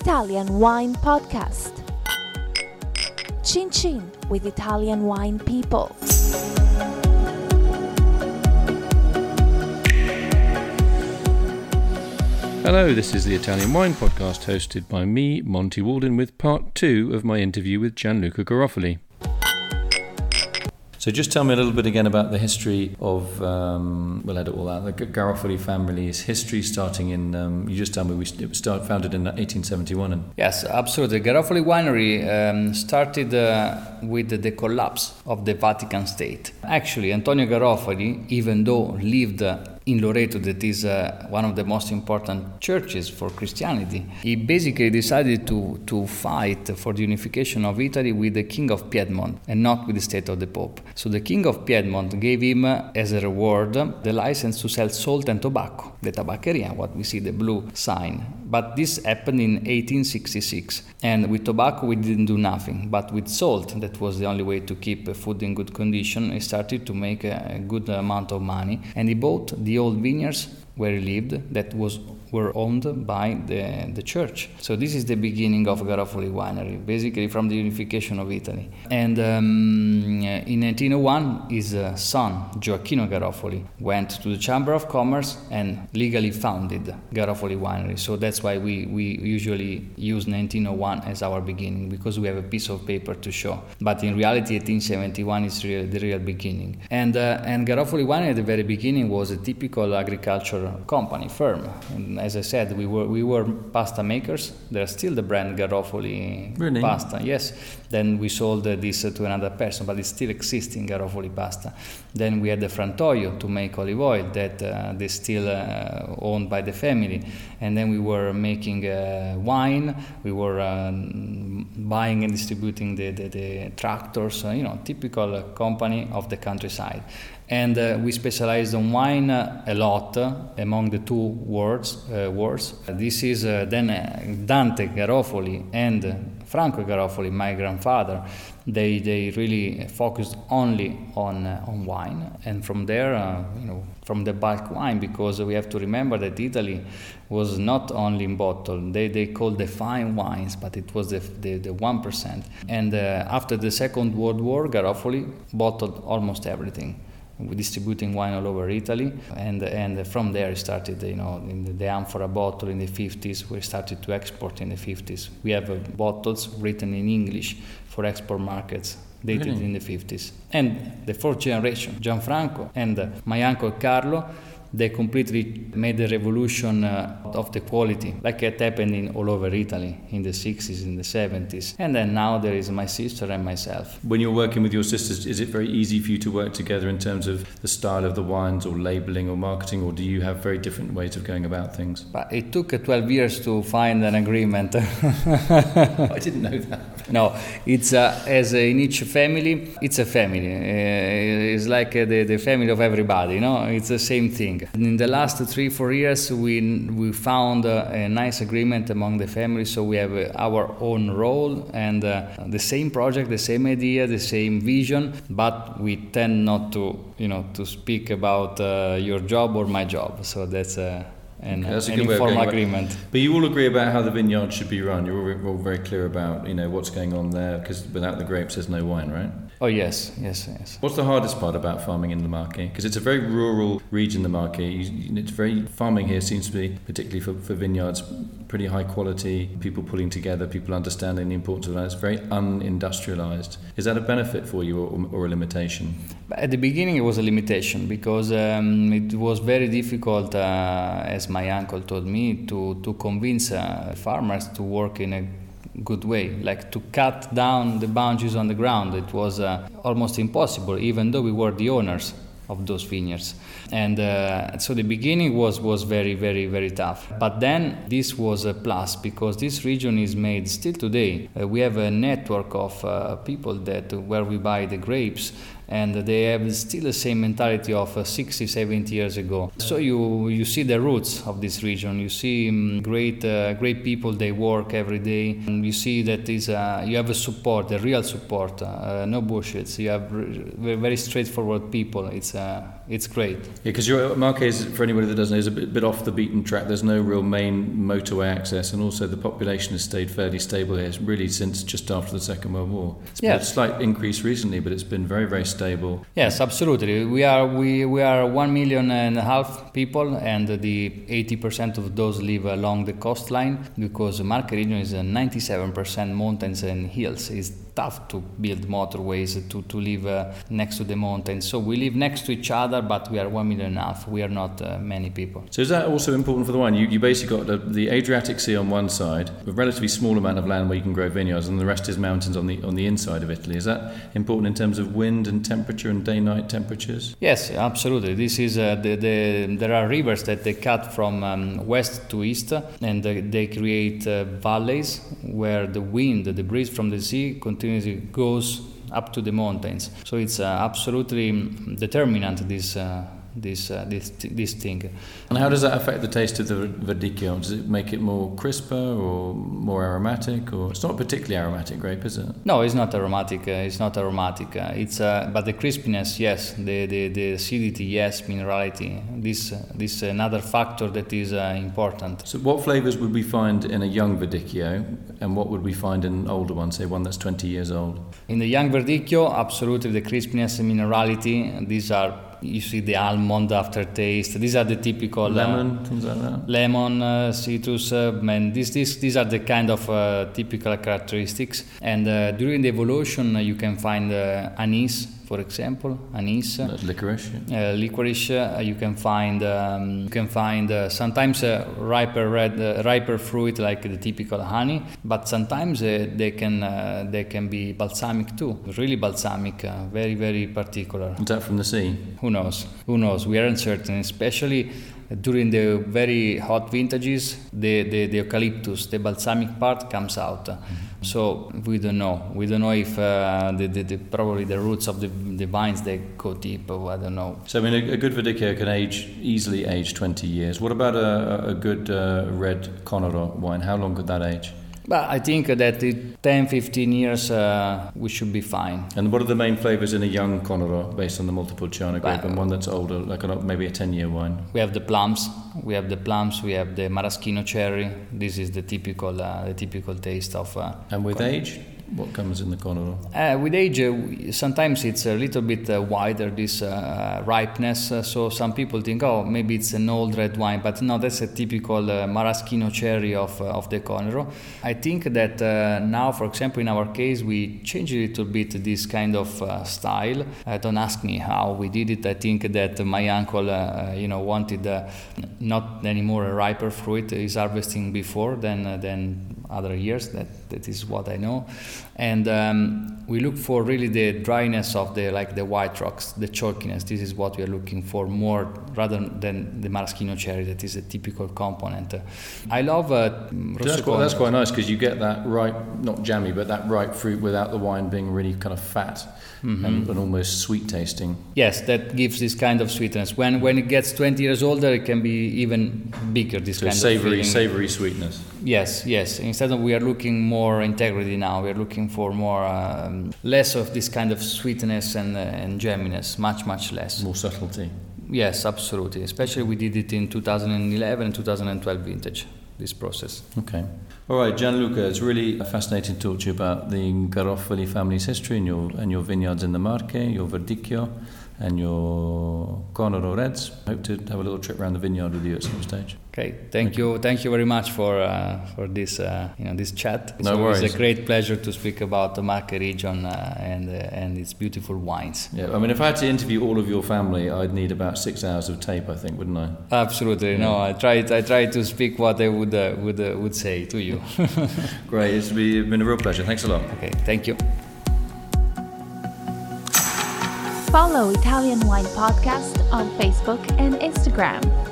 Italian Wine Podcast. Chin Chin with Italian wine people. Hello, this is the Italian Wine Podcast hosted by me, Monty Waldin, with part two of my interview with Gianluca Garofoli. So, just tell me a little bit again about the history of, um, we'll edit all out, the Garofoli family's history starting in, um, you just tell me, we, it was start, founded in 1871. And Yes, absolutely. Garofoli Winery um, started uh, with the collapse of the Vatican State. Actually, Antonio Garofoli, even though lived in Loreto, that is uh, one of the most important churches for Christianity, he basically decided to, to fight for the unification of Italy with the King of Piedmont and not with the state of the Pope. So the King of Piedmont gave him, uh, as a reward, the license to sell salt and tobacco, the tabaccheria, what we see, the blue sign. But this happened in 1866. And with tobacco, we didn't do nothing. But with salt, that was the only way to keep food in good condition, he started to make a good amount of money. And he bought the old vineyards where he lived that was were owned by the, the church. So this is the beginning of Garofoli Winery, basically from the unification of Italy. And um, in 1901, his uh, son, Gioacchino Garofoli, went to the Chamber of Commerce and legally founded Garofoli Winery. So that's why we, we usually use 1901 as our beginning, because we have a piece of paper to show. But in reality, 1871 is real, the real beginning. And, uh, and Garofoli Winery at the very beginning was a typical company, firm. And as I said, we were we were pasta makers. There's still the brand Garofoli Really? pasta. Yes. Then we sold this to another person, but it's still existing Garofoli pasta. Then we had the Frantoio to make olive oil that uh, they still uh, owned by the family. And then we were making uh, wine. We were um, buying and distributing the, the, the tractors. Uh, you know, typical company of the countryside and uh, we specialized on wine uh, a lot uh, among the two words. Uh, wars. This is then Dante Garofoli and Franco Garofoli, my grandfather. They, they really focused only on uh, on wine, and from there, uh, you know, from the bulk wine, because we have to remember that Italy was not only in bottle. They they called the fine wines, but it was the the, the 1%. And uh, after the Second World War, Garofoli bottled almost everything distributing wine all over Italy, and and from there it started. You know, in the, the amphora bottle in the 50s, we started to export in the 50s. We have uh, bottles written in English for export markets. Dated Really? in the 50s, and the fourth generation, Gianfranco and my uncle Carlo, they completely made the revolution uh, of the quality, like it happened in all over Italy in the 60s, in the 70s, and then now there is my sister and myself. when you're working with your sisters, is it very easy for you to work together in terms of the style of the wines or labeling or marketing, or do you have very different ways of going about things? But it took uh, 12 years to find an agreement. I didn't know that. no, it's uh, as in each family, it's a family. Uh, it's like uh, the, the family of everybody, you know. It's the same thing. In the last three four years, we we found a nice agreement among the family, so we have uh, our own role and uh, the same project, the same idea, the same vision, but we tend not to, you know, to speak about uh, your job or my job. So that's. Uh, an, Okay, that's a an good way of informal going about- agreement. But you all agree about how the vineyard should be run. You're all, all very clear about you know what's going on there because without the grapes, there's no wine, right? Oh yes, yes, yes. What's the hardest part about farming in the Marche? Because it's a very rural region, the you- it's very farming here seems to be particularly for, for vineyards pretty high quality. People pulling together, people understanding the importance of that. It's very unindustrialized. Is that a benefit for you or, or a limitation? At the beginning, it was a limitation because um, it was very difficult, uh, as my uncle told me, to, to convince uh, farmers to work in a good way, like to cut down the boundaries on the ground. It was uh, almost impossible, even though we were the owners of those vineyards. And uh, so the beginning was, was very, very, very tough. But then this was a plus because this region is made still today. Uh, we have a network of uh, people that where we buy the grapes and they have still the same mentality of uh, 60, 70 years ago. So you you see the roots of this region. You see um, great uh, great people. They work every day, and you see that is uh, you have a support, a real support, uh, no bullshits. You have re- very straightforward people. It's uh, it's great. Yeah, because your Marche, for anybody that doesn't know, is a bit, bit off the beaten track. There's no real main motorway access, and also the population has stayed fairly stable here, really since just after the Second World War. It's been Yeah. a slight increase recently, but it's been very, very stable. Yes, absolutely. We are we, we are one million and a half people, and the 80% of those live along the coastline because Marche region is 97% mountains and hills. It's tough to build motorways to, to live uh, next to the mountains. So we live next to each other, but we are one million and a half. We are not uh, many people. So is that also important for the wine? You, you basically got the, the Adriatic Sea on one side, a relatively small amount of land where you can grow vineyards, and the rest is mountains on the on the inside of Italy. Is that important in terms of wind and temperature and day-night temperatures? Yes, absolutely. This is uh, the, the there are rivers that they cut from um, west to east, and uh, they create uh, valleys where the wind, the breeze from the sea, goes up to the mountains. So it's uh, absolutely determinant this uh, this uh, this this thing. And how does that affect the taste of the Verdicchio? Does it make it more crisper or more aromatic? Or it's not a particularly aromatic grape, is it? No, it's not aromatic. Uh, it's not aromatic. Uh, it's uh, but the crispiness, yes. The, the, the acidity, yes. Minerality. This uh, this another factor that is uh, important. So what flavours would we find in a young Verdicchio, and what would we find in an older one, say one that's 20 years old? In the young Verdicchio, absolutely the crispiness and minerality. These are you see the almond aftertaste. These are the typical uh, Lemon, things like that? lemon, uh, citrus, uh, and these, these, these are the kind of uh, typical characteristics. And during the evolution, you can find anise, for example, anise. That's licorice. yeah. Uh, licorice, uh, you can find um, you can find uh, sometimes uh, riper red uh, riper fruit like the typical honey, but sometimes uh, they can uh, they can be balsamic too, really balsamic, uh, very very particular. Is that from the sea? Who knows? Who knows? We are uncertain, especially during the very hot vintages. The, the, the eucalyptus, the balsamic part comes out. So we don't know. We don't know if uh, the, the, the probably the roots of the, the vines they go deep. I don't know. So I mean, a, a good Verdicchio can age easily age 20 years. What about a, a good uh, red Conero wine? How long could that age? But I think that in 10, 15 years uh, we should be fine. And what are the main flavours in a young Conero based on the Montepulciano grape, and one that's older, like a, maybe a 10-year wine? We have the plums. We have the plums. We have the maraschino cherry. This is the typical uh, the typical taste of. Uh, And with age, what comes in the Conero? Uh, with age, uh, sometimes it's a little bit uh, wider, this uh, ripeness. Uh, so some people think, oh, maybe it's an old red wine, but no, that's a typical uh, maraschino cherry of, of the Conero. I think that now, for example, in our case, we changed a little bit this kind of style. Don't ask me how we did it. I think that my uncle, you know, wanted not anymore a riper fruit. He's harvesting before than than other years. That that is what I know, and um, we look for really the dryness of the like the white rocks, the chalkiness. This is what we are looking for more rather than the maraschino cherry that is a typical component. Uh, I love. Uh, So that's, quite, that's quite nice because you get that ripe, not jammy, but that ripe fruit without the wine being really kind of fat Mm-hmm. and, and almost sweet tasting. Yes, that gives this kind of sweetness. When when it gets 20 years older, it can be even bigger. This So kind of savoury, savoury sweetness. Yes, yes. Instead of we are looking more integrity now, we are looking for more um, less of this kind of sweetness and uh, and jamminess, much much less. More subtlety. Yes, absolutely. Especially we did it in 2011 and 2012 vintage. This process. Okay. All right, Gianluca, it's really fascinating to talk to you about the Garofoli family's history and your, and your vineyards in the Marche, your Verdicchio, and your Conero Reds. Hope to have a little trip around the vineyard with you at some stage. Okay, thank you, thank you very much for uh, for this uh, you know this chat. It's No always worries. a great pleasure to speak about the Marche region uh, and uh, and its beautiful wines. Yeah, I mean, if I had to interview all of your family, I'd need about six hours of tape, I think, wouldn't I? Absolutely, no. I tried I tried to speak what I would uh, would uh, would say to you. Great, it's been a real pleasure. Thanks a lot. okay, thank you. Follow Italian Wine Podcast on Facebook and Instagram.